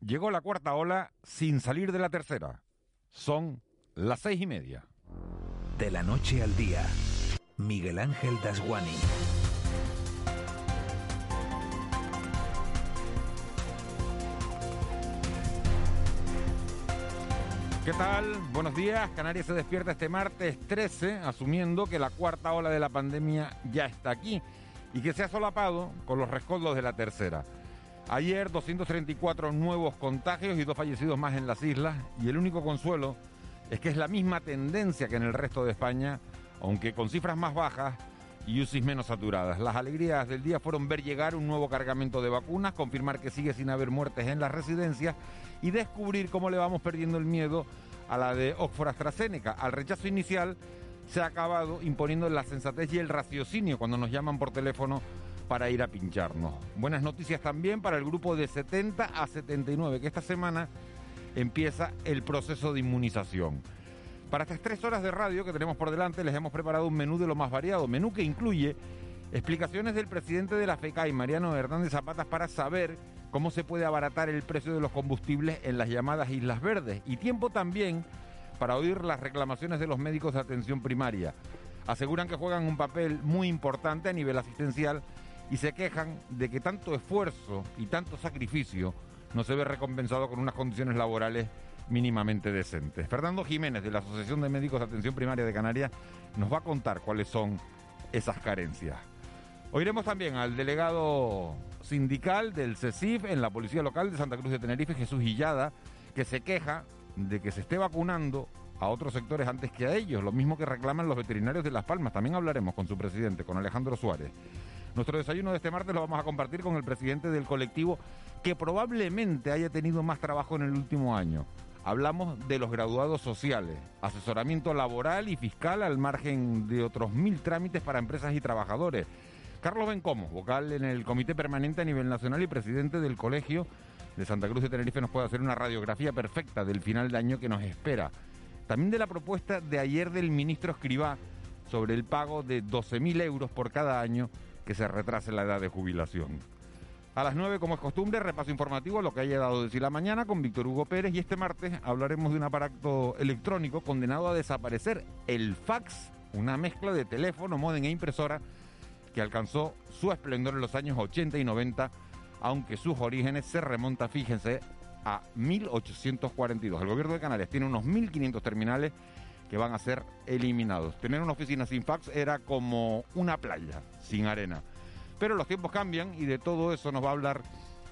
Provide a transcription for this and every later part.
Llegó la cuarta ola sin salir de la tercera. Son las seis y media. De la noche al día, Miguel Ángel Dasguani. ¿Qué tal? Buenos días. Canarias se despierta este martes 13, asumiendo que la cuarta ola de la pandemia ya está aquí y que se ha solapado con los rescoldos de la tercera. Ayer 234 nuevos contagios y dos fallecidos más en las islas y el único consuelo es que es la misma tendencia que en el resto de España, aunque con cifras más bajas y UCIs menos saturadas. Las alegrías del día fueron ver llegar un nuevo cargamento de vacunas, confirmar que sigue sin haber muertes en las residencias y descubrir cómo le vamos perdiendo el miedo a la de Oxford AstraZeneca. Al rechazo inicial se ha acabado imponiendo la sensatez y el raciocinio cuando nos llaman por teléfono para ir a pincharnos. Buenas noticias también para el grupo de 70 a 79, que esta semana empieza el proceso de inmunización. Para estas tres horas de radio que tenemos por delante les hemos preparado un menú de lo más variado, menú que incluye explicaciones del presidente de la FECAI, Mariano Hernández Zapatas, para saber cómo se puede abaratar el precio de los combustibles en las llamadas Islas Verdes y tiempo también para oír las reclamaciones de los médicos de atención primaria. Aseguran que juegan un papel muy importante a nivel asistencial y se quejan de que tanto esfuerzo y tanto sacrificio no se ve recompensado con unas condiciones laborales mínimamente decentes. Fernando Jiménez, de la Asociación de Médicos de Atención Primaria de Canarias, nos va a contar cuáles son esas carencias. Oiremos también al delegado sindical del CECIF en la Policía Local de Santa Cruz de Tenerife, Jesús Illada, que se queja de que se esté vacunando a otros sectores antes que a ellos, lo mismo que reclaman los veterinarios de Las Palmas. También hablaremos con su presidente, con Alejandro Suárez. Nuestro desayuno de este martes lo vamos a compartir con el presidente del colectivo que probablemente haya tenido más trabajo en el último año. Hablamos de los graduados sociales, asesoramiento laboral y fiscal al margen de otros mil trámites para empresas y trabajadores. Carlos Bencomo, vocal en el Comité Permanente a nivel nacional y presidente del Colegio de Santa Cruz de Tenerife, nos puede hacer una radiografía perfecta del final de año que nos espera. También de la propuesta de ayer del ministro Escribá sobre el pago de 12.000 euros por cada año que se retrase la edad de jubilación. A las 9, como es costumbre, repaso informativo lo que haya dado de decir la mañana con Víctor Hugo Pérez y este martes hablaremos de un aparato electrónico condenado a desaparecer, el fax, una mezcla de teléfono, modem e impresora que alcanzó su esplendor en los años 80 y 90, aunque sus orígenes se remontan, fíjense, a 1842. El gobierno de Canarias tiene unos 1.500 terminales que van a ser eliminados. Tener una oficina sin fax era como una playa sin arena. Pero los tiempos cambian y de todo eso nos va a hablar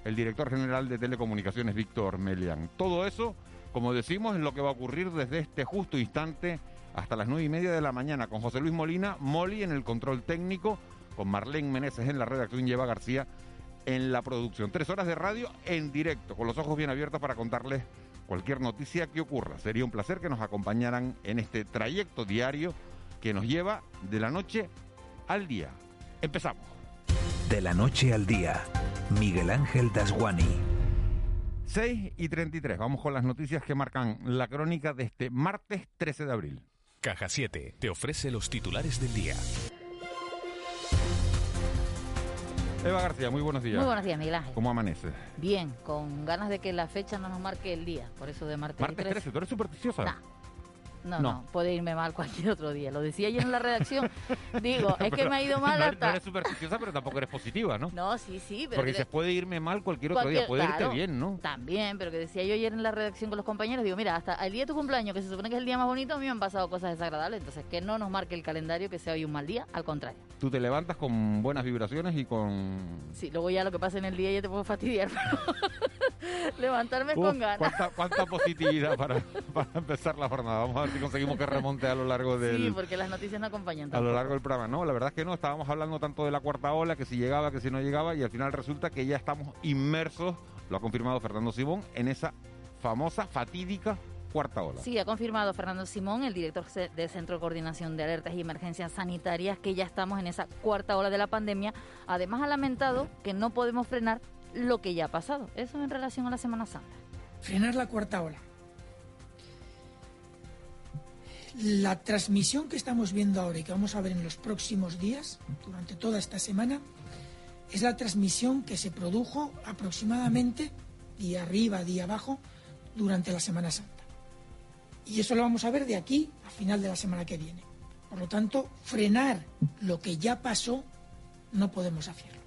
el director general de Telecomunicaciones, Víctor Melian. Todo eso, como decimos, es lo que va a ocurrir desde este justo instante hasta las nueve y media de la mañana con José Luis Molina, Moli en el control técnico, con Marlene Meneses en la redacción y Eva García en la producción. Tres horas de radio en directo, con los ojos bien abiertos para contarles cualquier noticia que ocurra. Sería un placer que nos acompañaran en este trayecto diario que nos lleva de la noche al día. Empezamos. De la noche al día, Miguel Ángel Dasguani. 6 y 33. Vamos con las noticias que marcan la crónica de este martes 13 de abril. Caja 7 te ofrece los titulares del día. Eva García, muy buenos días. Muy buenos días, Miguel Ángel. ¿Cómo amanece? Bien, con ganas de que la fecha no nos marque el día, por eso de martes, Martes 13. 13, ¿tú eres supersticiosa? Nah. No, No. no, puede irme mal cualquier otro día. Lo decía yo en la redacción. Digo, es que me ha ido mal no hasta... eres supersticiosa, pero tampoco eres positiva, ¿no? No, sí, sí, pero... Porque que- se puede irme mal cualquier otro día, puede irte bien, ¿no? También, pero que decía yo ayer en la redacción con los compañeros, digo, mira, hasta el día de tu cumpleaños, que se supone que es el día más bonito, a mí me han pasado cosas desagradables, entonces que no nos marque el calendario que sea hoy un mal día, al contrario. Tú te levantas con buenas vibraciones y con... Sí, luego ya lo que pase en el día ya te puedo fastidiar, pero levantarme Uf, con ganas. cuánta, cuánta positividad para, para empezar la jornada. Vamos a ver si conseguimos que remonte a lo largo del... Sí, porque las noticias no acompañan A lo tampoco. largo del programa, no, la verdad es que no, estábamos hablando tanto de la cuarta ola, que si llegaba, que si no llegaba, y al final resulta que ya estamos inmersos, lo ha confirmado Fernando Simón, en esa famosa, fatídica cuarta ola. Sí, ha confirmado Fernando Simón, el director del Centro de Coordinación de Alertas y Emergencias Sanitarias, que ya estamos en esa cuarta ola de la pandemia. Además, ha lamentado que no podemos frenar lo que ya ha pasado. Eso en relación a la Semana Santa. Frenar la cuarta ola. La transmisión que estamos viendo ahora y que vamos a ver en los próximos días, durante toda esta semana, es la transmisión que se produjo aproximadamente día arriba, día abajo, durante la Semana Santa. Y eso lo vamos a ver de aquí a final de la semana que viene. Por lo tanto, frenar lo que ya pasó no podemos hacerlo.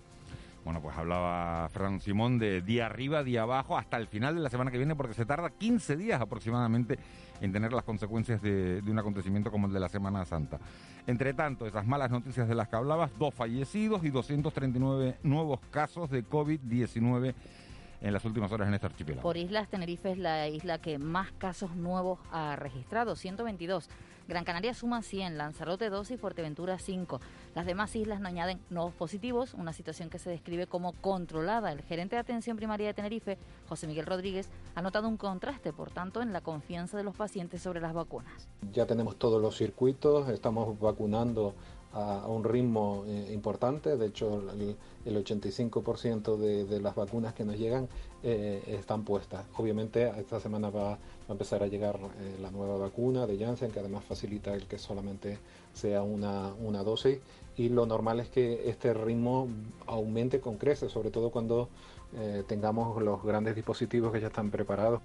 Bueno, pues hablaba Fernando Simón de día arriba, día abajo, hasta el final de la semana que viene, porque se tarda 15 días aproximadamente en tener las consecuencias de, de un acontecimiento como el de la Semana Santa. Entre tanto, esas malas noticias de las que hablabas, dos fallecidos y 239 nuevos casos de COVID-19 en las últimas horas en este archipiélago. Por islas, Tenerife es la isla que más casos nuevos ha registrado, 122. Gran Canaria suma 100, Lanzarote 2 y Fuerteventura 5. Las demás islas no añaden nuevos positivos, una situación que se describe como controlada. El gerente de atención primaria de Tenerife, José Miguel Rodríguez, ha notado un contraste, por tanto, en la confianza de los pacientes sobre las vacunas. Ya tenemos todos los circuitos, estamos vacunando a, un ritmo eh, importante. De hecho, el, 85% de, de, las vacunas que nos llegan eh, están puestas. Obviamente, esta semana va, a empezar a llegar eh, la nueva vacuna de Janssen, que además facilita el que solamente sea una, una dosis. Y lo normal es que este ritmo aumente con creces, sobre todo cuando tengamos los grandes dispositivos que ya están preparados.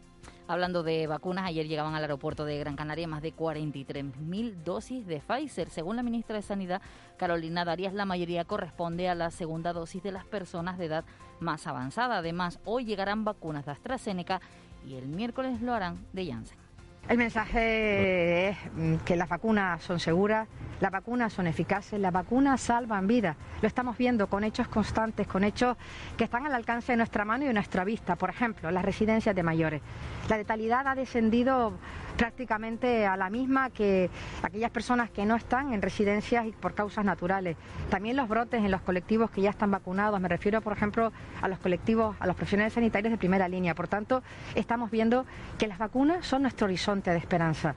Hablando de vacunas, ayer llegaban al aeropuerto de Gran Canaria más de 43.000 dosis de Pfizer. Según la ministra de Sanidad, Carolina Darias, la mayoría corresponde a la segunda dosis de las personas de edad más avanzada. Además, hoy llegarán vacunas de AstraZeneca y el miércoles lo harán de Janssen. El mensaje es mm, que las vacunas son seguras, las vacunas son eficaces, las vacunas salvan vidas. Lo estamos viendo con hechos constantes, con hechos que están al alcance de nuestra mano y de nuestra vista. Por ejemplo, las residencias de mayores. La letalidad ha descendido prácticamente a la misma que aquellas personas que no están en residencias y por causas naturales. También los brotes en los colectivos que ya están vacunados, me refiero por ejemplo a los colectivos, a los profesionales sanitarios de primera línea. Por tanto, estamos viendo que las vacunas son nuestro horizonte de esperanza.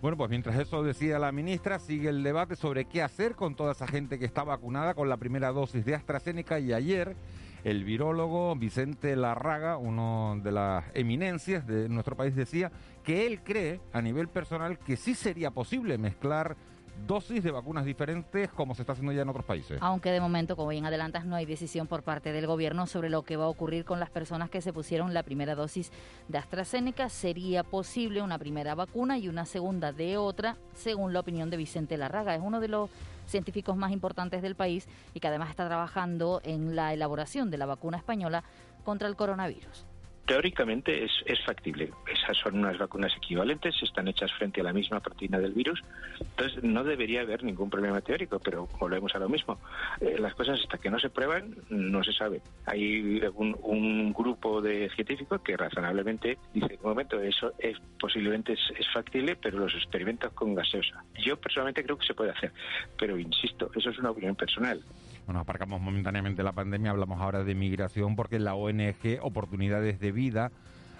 Bueno, pues mientras eso decía la ministra, sigue el debate sobre qué hacer con toda esa gente que está vacunada con la primera dosis de AstraZeneca y ayer el virólogo Vicente Larraga, uno de las eminencias de nuestro país, decía que él cree a nivel personal que sí sería posible mezclar dosis de vacunas diferentes como se está haciendo ya en otros países. Aunque de momento, como bien adelantas, no hay decisión por parte del gobierno sobre lo que va a ocurrir con las personas que se pusieron la primera dosis de AstraZeneca. Sería posible una primera vacuna y una segunda de otra, según la opinión de Vicente Larraga. Es uno de los científicos más importantes del país y que además está trabajando en la elaboración de la vacuna española contra el coronavirus. Teóricamente es, es, factible. Esas son unas vacunas equivalentes, están hechas frente a la misma proteína del virus. Entonces no debería haber ningún problema teórico, pero volvemos a lo mismo. Eh, las cosas hasta que no se prueban no se sabe. Hay un, un grupo de científicos que razonablemente dice, un momento, eso es posiblemente es, es, factible, pero los experimentos con gaseosa. Yo personalmente creo que se puede hacer, pero insisto, eso es una opinión personal. Bueno, aparcamos momentáneamente la pandemia, hablamos ahora de migración porque la ONG Oportunidades de Vida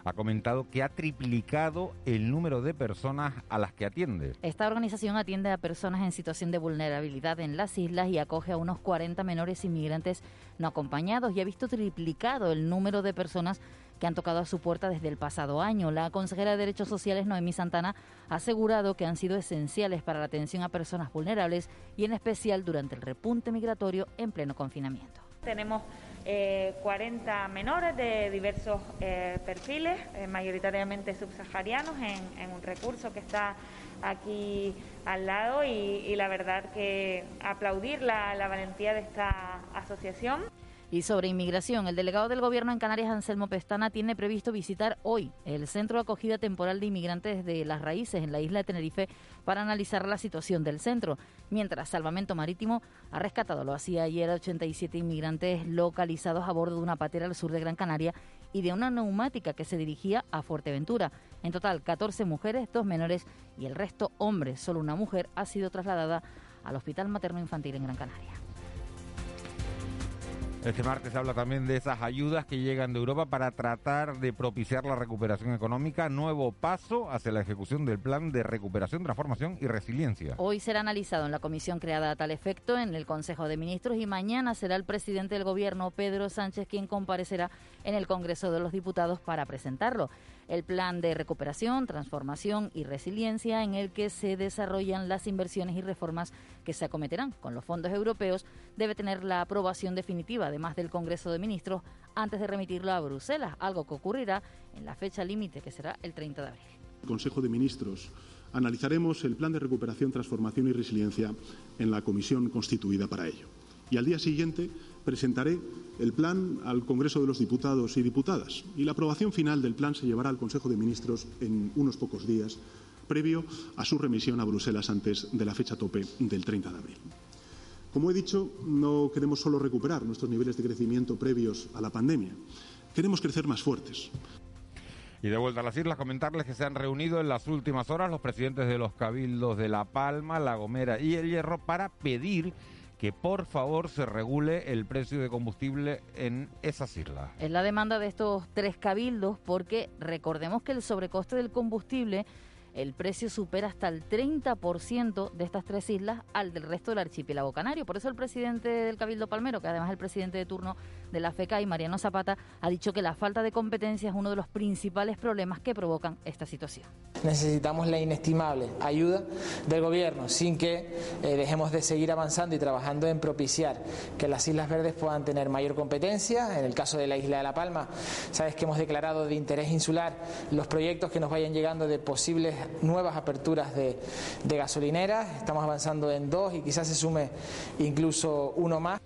ha comentado que ha triplicado el número de personas a las que atiende. Esta organización atiende a personas en situación de vulnerabilidad en las islas y acoge a unos 40 menores inmigrantes no acompañados y ha visto triplicado el número de personas que han tocado a su puerta desde el pasado año. La consejera de Derechos Sociales, Noemí Santana, ha asegurado que han sido esenciales para la atención a personas vulnerables y en especial durante el repunte migratorio en pleno confinamiento. Tenemos eh, 40 menores de diversos eh, perfiles, eh, mayoritariamente subsaharianos, en, un recurso que está aquí al lado y, la verdad que aplaudir la, la valentía de esta asociación. Y sobre inmigración, el delegado del Gobierno en Canarias, Anselmo Pestana, tiene previsto visitar hoy el Centro de Acogida Temporal de Inmigrantes de Las Raíces en la isla de Tenerife para analizar la situación del centro, mientras Salvamento Marítimo ha rescatado, lo hacía ayer, a 87 inmigrantes localizados a bordo de una patera al sur de Gran Canaria y de una neumática que se dirigía a Fuerteventura. En total, 14 mujeres, dos menores y el resto hombres. Solo una mujer ha sido trasladada al Hospital Materno Infantil en Gran Canaria. Este martes habla también de esas ayudas que llegan de Europa para tratar de propiciar la recuperación económica, nuevo paso hacia la ejecución del plan de recuperación, transformación y resiliencia. Hoy será analizado en la comisión creada a tal efecto en el Consejo de Ministros y mañana será el presidente del Gobierno, Pedro Sánchez, quien comparecerá en el Congreso de los Diputados para presentarlo el plan de recuperación, transformación y resiliencia en el que se desarrollan las inversiones y reformas que se acometerán con los fondos europeos debe tener la aprobación definitiva, además del Congreso de Ministros, antes de remitirlo a Bruselas, algo que ocurrirá en la fecha límite que será el 30 de abril. Consejo de Ministros analizaremos el plan de recuperación, transformación y resiliencia en la comisión constituida para ello. Y al día siguiente presentaré el plan al Congreso de los Diputados y Diputadas y la aprobación final del plan se llevará al Consejo de Ministros en unos pocos días, previo a su remisión a Bruselas antes de la fecha tope del 30 de abril. Como he dicho, no queremos solo recuperar nuestros niveles de crecimiento previos a la pandemia, queremos crecer más fuertes. Y de vuelta a las islas, comentarles que se han reunido en las últimas horas los presidentes de los cabildos de La Palma, La Gomera y El Hierro para pedir que por favor se regule el precio de combustible en esas islas. Es la demanda de estos tres cabildos porque recordemos que el sobrecoste del combustible el precio supera hasta el 30% de estas tres islas al del resto del archipiélago canario. Por eso el presidente del Cabildo Palmero, que además es el presidente de turno de la FECA y Mariano Zapata, ha dicho que la falta de competencia es uno de los principales problemas que provocan esta situación. Necesitamos la inestimable ayuda del gobierno sin que eh, dejemos de seguir avanzando y trabajando en propiciar que las Islas Verdes puedan tener mayor competencia. En el caso de la isla de La Palma, sabes que hemos declarado de interés insular los proyectos que nos vayan llegando de posibles nuevas aperturas de, de gasolineras. Estamos avanzando en dos y quizás se sume incluso uno más.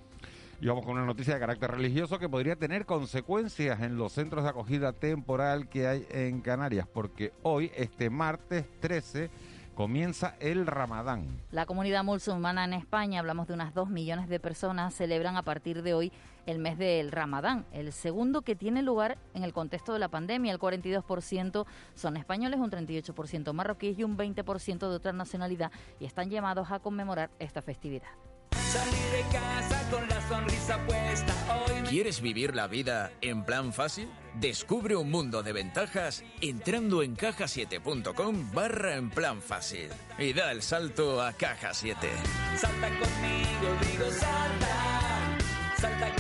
Y vamos con una noticia de carácter religioso que podría tener consecuencias en los centros de acogida temporal que hay en Canarias, porque hoy, este martes 13, comienza el Ramadán. La comunidad musulmana en España, hablamos de unas dos millones de personas, celebran a partir de hoy el mes del Ramadán, el segundo que tiene lugar en el contexto de la pandemia. El 42% son españoles, un 38% marroquíes y un 20% de otra nacionalidad y están llamados a conmemorar esta festividad. Salir de casa con la sonrisa puesta hoy. ¿Quieres vivir la vida en plan fácil? Descubre un mundo de ventajas entrando en cajasiete.com barra en plan fácil y da el salto a Caja 7. Salta conmigo, digo salta, salta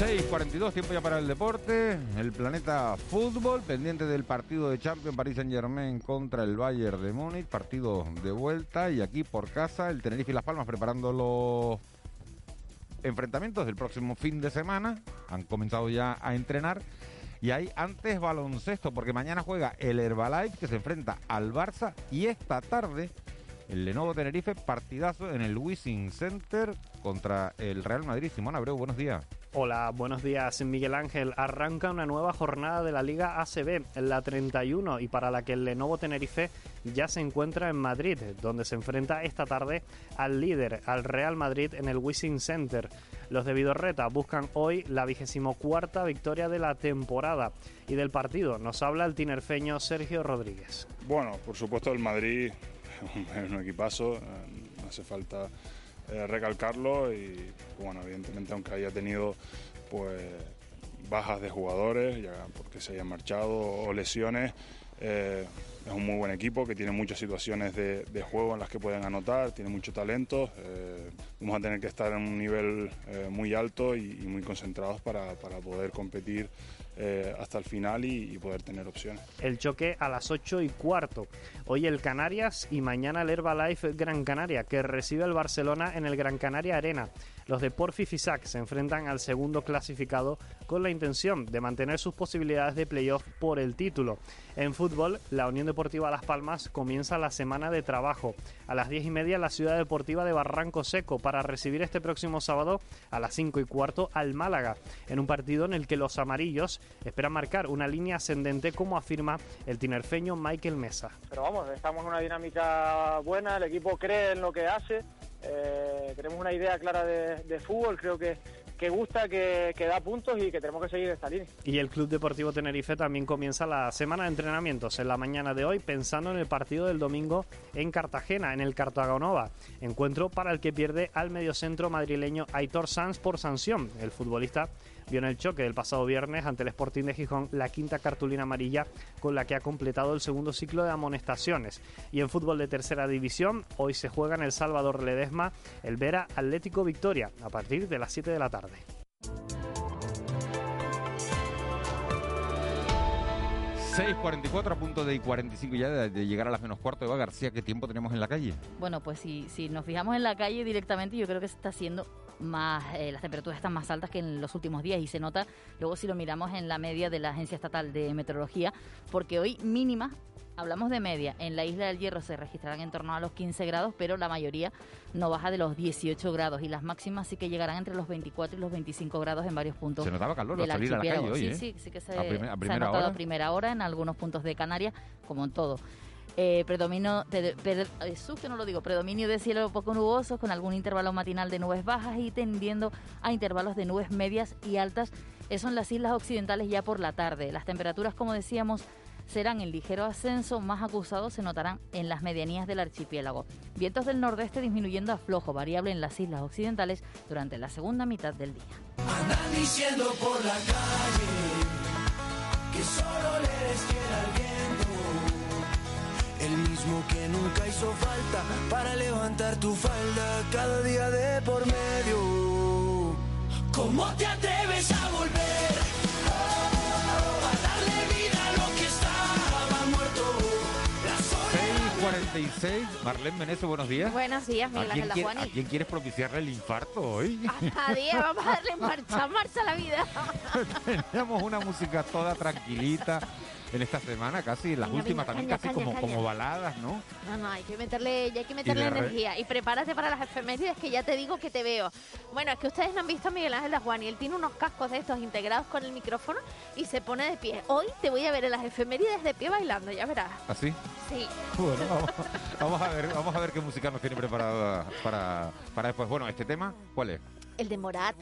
6.42, tiempo ya para el deporte. El planeta fútbol, pendiente del partido de Champions París Saint Germain contra el Bayern de Múnich, partido de vuelta. Y aquí por casa, el Tenerife y Las Palmas preparando los enfrentamientos del próximo fin de semana. Han comenzado ya a entrenar. Y hay antes baloncesto, porque mañana juega el Herbalife que se enfrenta al Barça. Y esta tarde el Lenovo Tenerife, partidazo en el Wissing Center contra el Real Madrid. Simón Abreu, buenos días. Hola, buenos días Miguel Ángel. Arranca una nueva jornada de la Liga ACB, la 31, y para la que el Lenovo Tenerife ya se encuentra en Madrid, donde se enfrenta esta tarde al líder, al Real Madrid, en el Wissing Center. Los de Vidorreta buscan hoy la vigésimo cuarta victoria de la temporada y del partido. Nos habla el tinerfeño Sergio Rodríguez. Bueno, por supuesto el Madrid es un equipazo, no hace falta eh, recalcarlo y bueno, evidentemente aunque haya tenido pues bajas de jugadores, ya porque se hayan marchado o lesiones, eh, es un muy buen equipo que tiene muchas situaciones de, juego en las que pueden anotar, tiene mucho talento. Eh, vamos a tener que estar en un nivel muy alto y, muy concentrados para, para poder competir eh, hasta el final y, poder tener opciones. El choque a las 8 y cuarto. Hoy el Canarias y mañana el Herbalife Gran Canaria, que recibe al Barcelona en el Gran Canaria Arena. Los de Porfi se enfrentan al segundo clasificado con la intención de mantener sus posibilidades de playoff por el título. En fútbol, la Unión Deportiva Las Palmas comienza la semana de trabajo. A las 10 y media, la Ciudad Deportiva de Barranco Seco para recibir este próximo sábado a las 5 y cuarto al Málaga, en un partido en el que los amarillos esperan marcar una línea ascendente, como afirma el tinerfeño Michael Mesa. Pero vamos, estamos en una dinámica buena, el equipo cree en lo que hace, eh, tenemos una idea clara de, fútbol, creo que, que gusta, que, que, da puntos y que tenemos que seguir esta línea. Y el Club Deportivo Tenerife también comienza la semana de entrenamientos en la mañana de hoy pensando en el partido del domingo en Cartagena, en el Cartagonova. Encuentro para el que pierde al mediocentro madrileño Aitor Sanz por sanción. El futbolista vio en el choque del pasado viernes ante el Sporting de Gijón la quinta cartulina amarilla con la que ha completado el segundo ciclo de amonestaciones. Y en fútbol de tercera división, hoy se juega en el Salvador Ledesma el Vera Atlético Victoria a partir de las 7 de la tarde. 6.44 a punto de 45 ya de, llegar a las menos cuarto. Eva García, ¿qué tiempo tenemos en la calle? Bueno, pues si, si nos fijamos en la calle directamente, yo creo que se está haciendo más, eh, las temperaturas están más altas que en los últimos días y se nota luego si lo miramos en la media de la Agencia Estatal de Meteorología, porque hoy mínima hablamos de media, en la isla del Hierro se registrarán en torno a los 15 grados, pero la mayoría no baja de los 18 grados y las máximas sí que llegarán entre los 24 y los 25 grados en varios puntos. Se notaba calor al salir a la calle hoy, sí, ¿eh? sí, sí que se, a ha notado a primera hora en algunos puntos de Canarias, como en todo. Eh, predomino, de, que no lo digo, predominio de cielo poco nuboso con algún intervalo matinal de nubes bajas y tendiendo a intervalos de nubes medias y altas. Eso en las islas occidentales ya por la tarde. Las temperaturas, como decíamos, serán en ligero ascenso, más acusados se notarán en las medianías del archipiélago. Vientos del nordeste disminuyendo a flojo, variable en las islas occidentales durante la segunda mitad del día. Andan diciendo por la calle que solo le viento, el mismo que nunca hizo falta para levantar tu falda cada día de por medio. ¿Cómo te atreves a volver? 46. Marlene Meneso, buenos días. Buenos días, Miguel Ángel quién, ¿A quién quieres propiciarle el infarto hoy? A día, vamos a darle marcha, marcha a la vida. Tenemos una música toda tranquilita en esta semana, casi las últimas también casi como, como baladas, ¿no? No, no, hay que meterle, ya hay que meterle energía. Y prepárate para las efemérides que ya te digo que te veo. Bueno, es que ustedes no han visto a Miguel Ángel Juan y él tiene unos cascos de estos integrados con el micrófono y se pone de pie. Hoy te voy a ver en las efemérides de pie bailando, ya verás. ¿Así? Sí. Bueno, vamos, a ver, vamos a ver qué música nos tiene preparada para, para después. Bueno, este tema, ¿cuál es? El de Morat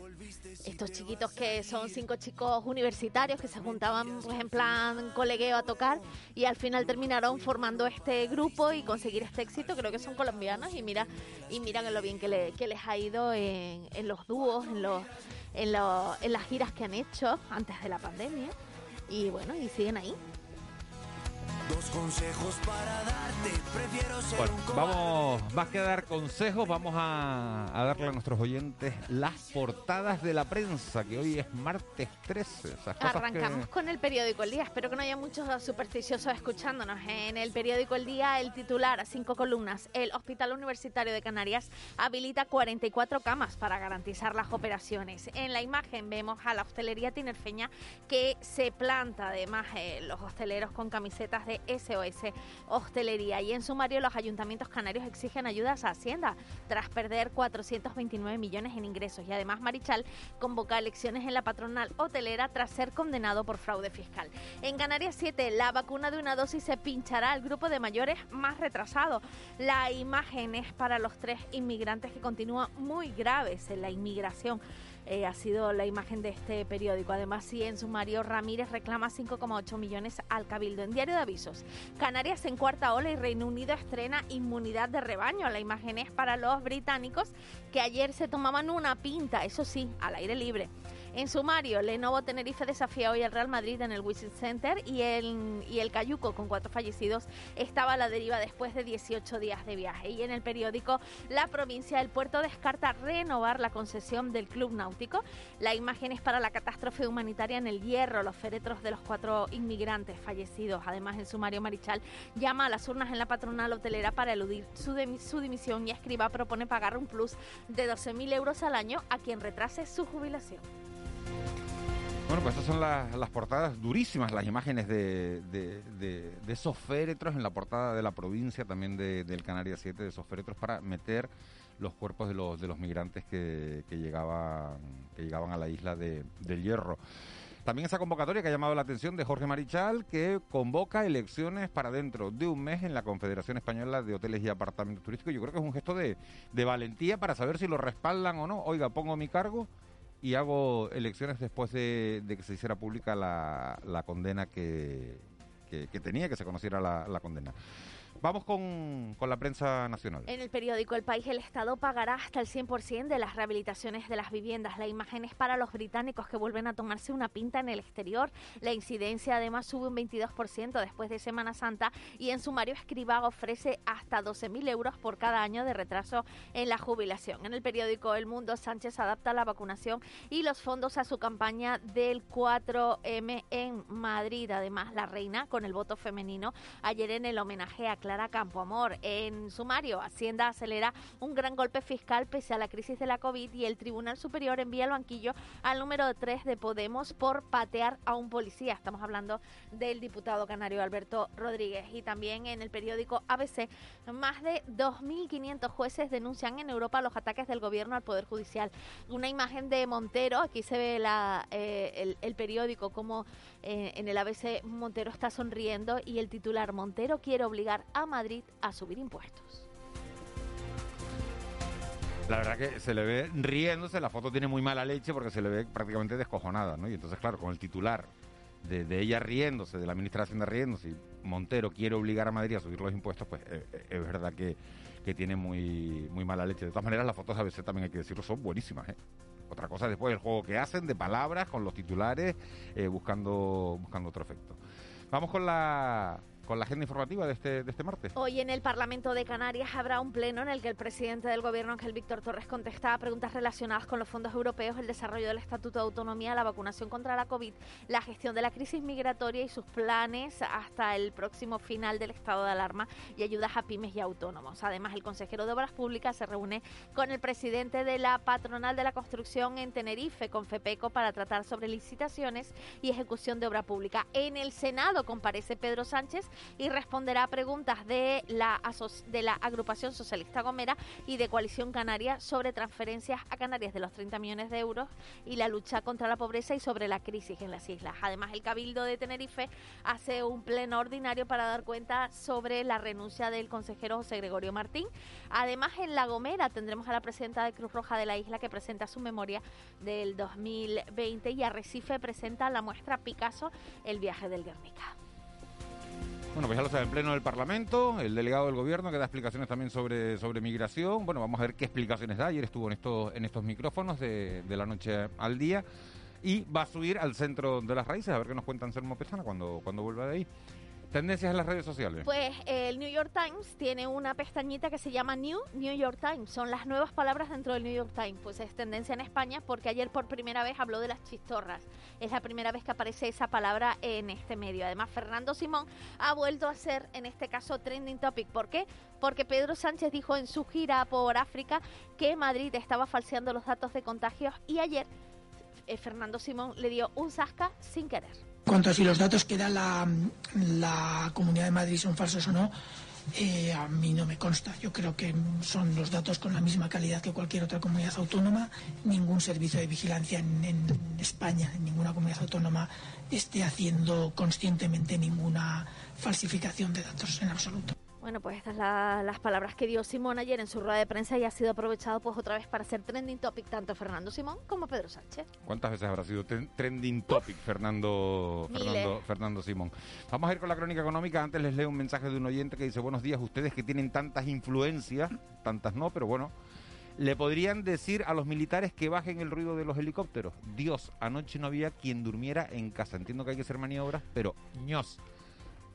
estos chiquitos que son cinco chicos universitarios que se juntaban pues en plan colegueo a tocar y al final terminaron formando este grupo y conseguir este éxito. Creo que son colombianos y mira y miran lo bien que, les ha ido en, los dúos en los en, en las giras que han hecho antes de la pandemia. Y bueno y siguen ahí Dos consejos para darte, prefiero ser bueno, vamos, más que dar consejos, vamos a, darle a nuestros oyentes las portadas de la prensa, que hoy es martes 13. Arrancamos con el periódico El Día, espero que no haya muchos supersticiosos escuchándonos. En el periódico El Día, el titular a cinco columnas, el Hospital Universitario de Canarias habilita 44 camas para garantizar las operaciones. En la imagen vemos a la hostelería tinerfeña que se planta además eh, los hosteleros con camisetas de SOS Hostelería. Y en sumario, los ayuntamientos canarios exigen ayudas a Hacienda tras perder 429 millones en ingresos. Y además, Marichal convoca elecciones en la patronal hotelera tras ser condenado por fraude fiscal. En Canarias 7, la vacuna de una dosis se pinchará al grupo de mayores más retrasado. La imagen es para los tres inmigrantes que continúan muy graves en la inmigración. Eh, ha sido la imagen de este periódico. Además, sí, en sumario, Ramírez reclama 5,8 millones al Cabildo. En Diario de Avisos, Canarias en cuarta ola y Reino Unido estrena inmunidad de rebaño. La imagen es para los británicos que ayer se tomaban una pinta, eso sí, al aire libre. En sumario, Lenovo Tenerife desafía hoy al Real Madrid en el Wizzing Center y el, y el Cayuco, con cuatro fallecidos, estaba a la deriva después de 18 días de viaje. Y en el periódico, la provincia del puerto descarta renovar la concesión del Club Náutico. La imagen es para la catástrofe humanitaria en el Hierro, los féretros de los cuatro inmigrantes fallecidos. Además, el sumario Marichal llama a las urnas en la patronal hotelera para eludir su, su dimisión y escriba propone pagar un plus de 12.000 euros al año a quien retrase su jubilación. Bueno, pues estas son las, portadas durísimas, las imágenes de, esos féretros en la portada de la provincia, también del Canarias 7, de esos féretros para meter los cuerpos de los, migrantes que, llegaban, que llegaban a la isla de, del Hierro. También esa convocatoria que ha llamado la atención de Jorge Marichal, que convoca elecciones para dentro de un mes en la Confederación Española de Hoteles y Apartamentos Turísticos. Yo creo que es un gesto de valentía para saber si lo respaldan o no. Oiga, pongo mi cargo y hago elecciones después de, de que se hiciera pública la, la condena que, que, que tenía, que se conociera la, la condena. Vamos con, con la prensa nacional. En el periódico El País, el Estado pagará hasta el 100% de las rehabilitaciones de las viviendas. La imagen es para los británicos que vuelven a tomarse una pinta en el exterior. La incidencia además sube un 22% después de Semana Santa y en sumario Escriba ofrece hasta 12.000 euros por cada año de retraso en la jubilación. En el periódico El Mundo, Sánchez adapta la vacunación y los fondos a su campaña del 4M en Madrid. Además, la reina con el voto femenino ayer en el homenaje a Clara Campoamor. En sumario, Hacienda acelera un gran golpe fiscal pese a la crisis de la COVID y el Tribunal Superior envía al banquillo al número 3 de Podemos por patear a un policía. Estamos hablando del diputado canario Alberto Rodríguez. Y también en el periódico ABC, más de 2.500 jueces denuncian en Europa los ataques del gobierno al Poder Judicial. Una imagen de Montero, aquí se ve la, eh, el, periódico como eh, en el ABC Montero está sonriendo y el titular Montero quiere obligar a Madrid a subir impuestos. La verdad que se le ve riéndose, la foto tiene muy mala leche porque se le ve prácticamente descojonada, ¿no? Y entonces, claro, con el titular de, ella riéndose, de la ministra de riéndose, y Montero quiere obligar a Madrid a subir los impuestos, pues eh, eh, es verdad que, que, tiene muy, muy mala leche. De todas maneras, las fotos a veces también hay que decirlo, son buenísimas, ¿eh? Otra cosa es después el juego que hacen de palabras con los titulares, eh, buscando, buscando otro efecto. Vamos con la con la agenda informativa de este, de este martes. Hoy en el Parlamento de Canarias habrá un pleno en el que el presidente del Gobierno, Ángel Víctor Torres, contesta a preguntas relacionadas con los fondos europeos, el desarrollo del Estatuto de Autonomía, la vacunación contra la COVID, la gestión de la crisis migratoria y sus planes hasta el próximo final del estado de alarma y ayudas a pymes y autónomos. Además, el consejero de Obras Públicas se reúne con el presidente de la patronal de la construcción en Tenerife, con FEPECO, para tratar sobre licitaciones y ejecución de obra pública. En el Senado comparece Pedro Sánchez y responderá a preguntas de la, de la agrupación socialista Gomera y de Coalición Canaria sobre transferencias a Canarias de los 30 millones de euros y la lucha contra la pobreza y sobre la crisis en las islas. Además, el Cabildo de Tenerife hace un pleno ordinario para dar cuenta sobre la renuncia del consejero José Gregorio Martín. Además, en La Gomera tendremos a la presidenta de Cruz Roja de la isla que presenta su memoria del 2020 y Arrecife presenta la muestra Picasso, el viaje del Guernica. Bueno, pues ya lo sabe, en pleno del Parlamento, el delegado del gobierno que da explicaciones también sobre, sobre migración. Bueno, vamos a ver qué explicaciones da. Ayer estuvo en estos, en estos micrófonos de, de la noche al día y va a subir al centro de las raíces a ver qué nos cuenta Anselmo Pesana cuando, cuando vuelva de ahí. Tendencias en las redes sociales. Pues eh, el New York Times tiene una pestañita que se llama New New York Times. Son las nuevas palabras dentro del New York Times. Pues es tendencia en España porque ayer por primera vez habló de las chistorras. Es la primera vez que aparece esa palabra en este medio. Además, Fernando Simón ha vuelto a ser, en este caso, trending topic. ¿Por qué? Porque Pedro Sánchez dijo en su gira por África que Madrid estaba falseando los datos de contagios y ayer eh, Fernando Simón le dio un zasca sin querer. En cuanto a si los datos que da la, Comunidad de Madrid son falsos o no, eh, a mí no me consta. Yo creo que son los datos con la misma calidad que cualquier otra comunidad autónoma. Ningún servicio de vigilancia en España, en ninguna comunidad autónoma, esté haciendo conscientemente ninguna falsificación de datos en absoluto. Bueno, pues estas son la, las palabras que dio Simón ayer en su rueda de prensa y ha sido aprovechado pues otra vez para hacer trending topic tanto Fernando Simón como Pedro Sánchez. ¿Cuántas veces habrá sido trending topic Fernando, Fernando, Fernando Simón? Vamos a ir con la crónica económica. Antes les leo un mensaje de un oyente que dice, buenos días, ustedes que tienen tantas influencias, tantas no, pero bueno, le podrían decir a los militares que bajen el ruido de los helicópteros. Dios, anoche no había quien durmiera en casa. Entiendo que hay que hacer maniobras, pero ños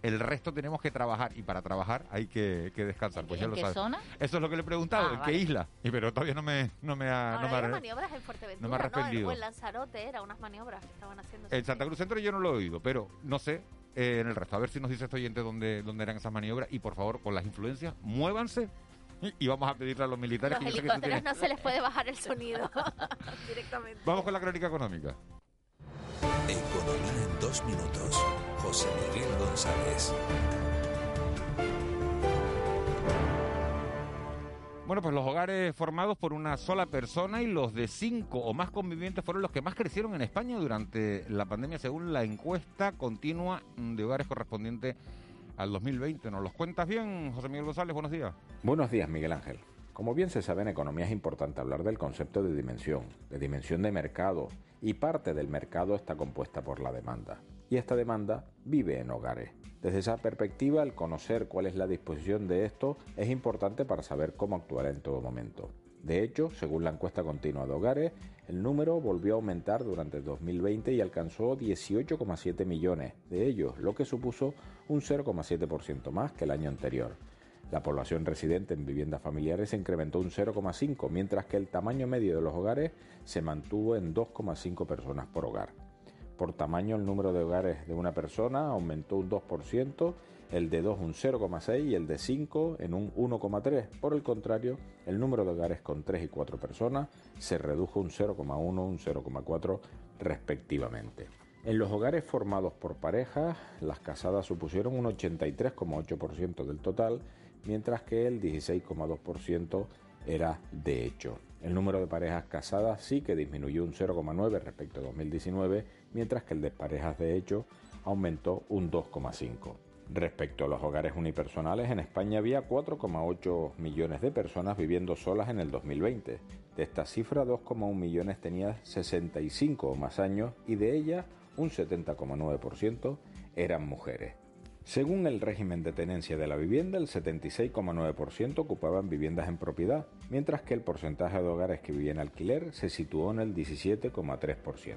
el resto tenemos que trabajar y para trabajar hay que, que descansar. Pues ya ¿En lo qué sabes. zona? Eso es lo que le he preguntado, Ah, ¿en vale. qué isla? Y pero todavía no me, no me ha, no me ha- hay maniobras en Fuerteventura, no me ha ¿no? respondido. O en Lanzarote era unas maniobras que estaban haciendo. En Santa Cruz Centro yo no lo he oído, pero no sé eh, en el resto. A ver si nos dice este oyente dónde, dónde eran esas maniobras. Y por favor, con las influencias, muévanse y- vamos a pedirle a los militares Los que yo sé que tú helicópteros no se les puede bajar el sonido directamente. Vamos con la crónica económica. Economía en dos minutos. José Miguel González. Bueno, pues los hogares formados por una sola persona y los de cinco o más convivientes fueron los que más crecieron en España durante la pandemia, según la encuesta continua de hogares correspondiente al 2020. ¿Nos los cuentas bien, José Miguel González? Buenos días. Buenos días, Miguel Ángel. Como bien se sabe en economía es importante hablar del concepto de dimensión, de dimensión de mercado, y parte del mercado está compuesta por la demanda. Y esta demanda vive en hogares. Desde esa perspectiva, el conocer cuál es la disposición de esto es importante para saber cómo actuar en todo momento. De hecho, según la encuesta continua de hogares, el número volvió a aumentar durante el 2020 y alcanzó 18,7 millones de ellos, lo que supuso un 0,7% más que el año anterior. La población residente en viviendas familiares se incrementó un 0,5, mientras que el tamaño medio de los hogares se mantuvo en 2,5 personas por hogar. Por tamaño, el número de hogares de una persona aumentó un 2%, el de 2 un 0,6 y el de 5 en un 1,3. Por el contrario, el número de hogares con 3 y 4 personas se redujo un 0,1, un 0,4 respectivamente. En los hogares formados por parejas, las casadas supusieron un 83,8% del total mientras que el 16,2% era de hecho. El número de parejas casadas sí que disminuyó un 0,9 respecto a 2019, mientras que el de parejas de hecho aumentó un 2,5. Respecto a los hogares unipersonales, en España había 4,8 millones de personas viviendo solas en el 2020. De esta cifra, 2,1 millones tenía 65 o más años y de ellas un 70,9% eran mujeres. Según el régimen de tenencia de la vivienda, el 76,9% ocupaban viviendas en propiedad, mientras que el porcentaje de hogares que vivían alquiler se situó en el 17,3%.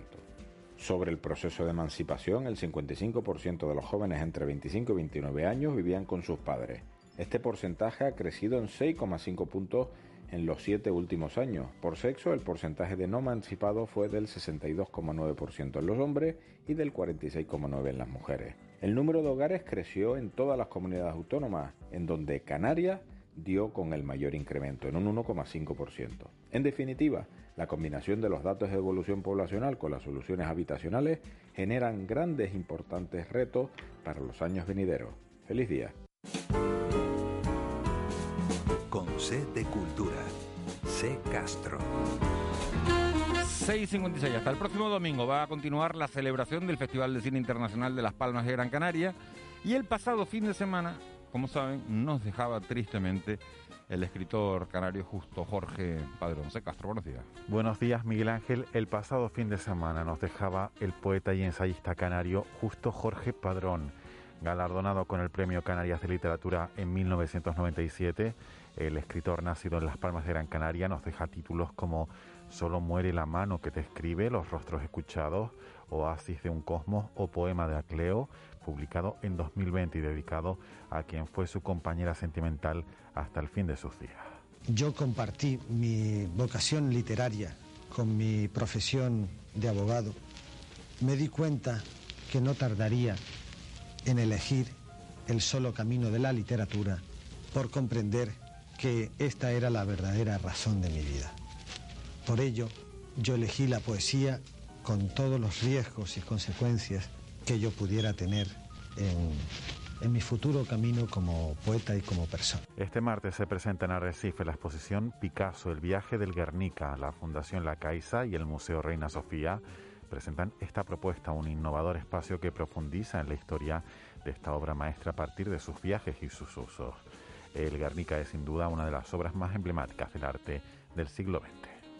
Sobre el proceso de emancipación, el 55% de los jóvenes entre 25 y 29 años vivían con sus padres. Este porcentaje ha crecido en 6,5 puntos en los siete últimos años. Por sexo, el porcentaje de no emancipados fue del 62,9% en los hombres y del 46,9% en las mujeres. El número de hogares creció en todas las comunidades autónomas, en donde Canarias dio con el mayor incremento, en un 1,5%. En definitiva, la combinación de los datos de evolución poblacional con las soluciones habitacionales generan grandes importantes retos para los años venideros. ¡Feliz día! Con sed de cultura, C. Castro. 6.56. Hasta el próximo domingo va a continuar la celebración del Festival de Cine Internacional de Las Palmas de Gran Canaria. Y el pasado fin de semana, como saben, nos dejaba tristemente el escritor canario justo Jorge Padrón. C. Castro, buenos días. Buenos días, Miguel Ángel. El pasado fin de semana nos dejaba el poeta y ensayista canario justo Jorge Padrón, galardonado con el Premio Canarias de Literatura en 1997. El escritor nacido en Las Palmas de Gran Canaria nos deja títulos como Solo muere la mano que te escribe, Los rostros escuchados, Oasis de un cosmos o Poema de Acleo, publicado en 2020 y dedicado a quien fue su compañera sentimental hasta el fin de sus días. Yo compartí mi vocación literaria con mi profesión de abogado. Me di cuenta que no tardaría en elegir el solo camino de la literatura por comprender que esta era la verdadera razón de mi vida. Por ello, yo elegí la poesía con todos los riesgos y consecuencias que yo pudiera tener en, mi futuro camino como poeta y como persona. Este martes se presenta en Arrecife la exposición Picasso, el viaje del Guernica. La Fundación La Caixa y el Museo Reina Sofía presentan esta propuesta, un innovador espacio que profundiza en la historia de esta obra maestra a partir de sus viajes y sus usos. El Guernica es sin duda una de las obras más emblemáticas del arte del siglo XX.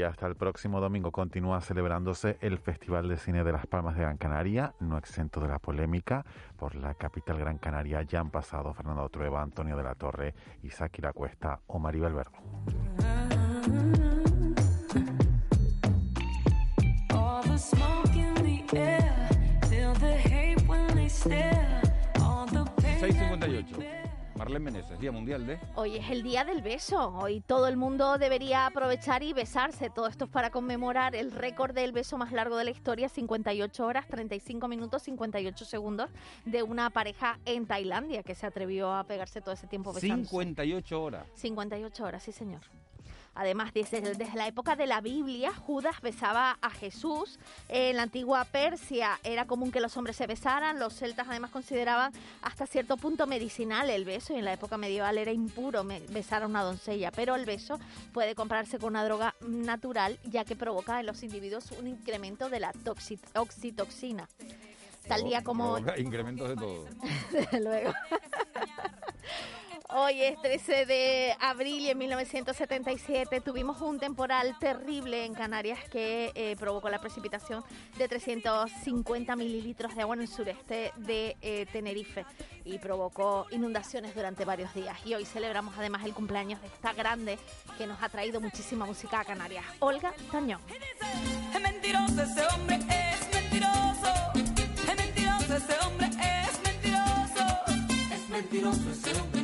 Y hasta el próximo domingo continúa celebrándose el Festival de Cine de las Palmas de Gran Canaria, no exento de la polémica. Por la capital Gran Canaria ya han pasado Fernando Trueba, Antonio de la Torre, Isaac Cuesta o Maribel Verbo. Marlene Meneses, Día Mundial de... Hoy es el Día del Beso. Hoy todo el mundo debería aprovechar y besarse. Todo esto es para conmemorar el récord del beso más largo de la historia, 58 horas, 35 minutos, 58 segundos, de una pareja en Tailandia que se atrevió a pegarse todo ese tiempo besando. 58 horas. 58 horas, sí señor. Además, desde, desde la época de la Biblia, Judas besaba a Jesús. En la antigua Persia era común que los hombres se besaran. Los celtas además consideraban hasta cierto punto medicinal el beso y en la época medieval era impuro besar a una doncella. Pero el beso puede comprarse con una droga natural ya que provoca en los individuos un incremento de la oxitoxina. Tal día como... incrementos de todo. Desde luego. Hoy es 13 de abril y en 1977 tuvimos un temporal terrible en Canarias que eh, provocó la precipitación de 350 mililitros de agua en el sureste de eh, Tenerife y provocó inundaciones durante varios días. Y hoy celebramos además el cumpleaños de esta grande que nos ha traído muchísima música a Canarias, Olga Tañón. Es mentiroso ese hombre, es mentiroso. Es mentiroso ese hombre, es mentiroso. Es mentiroso ese hombre.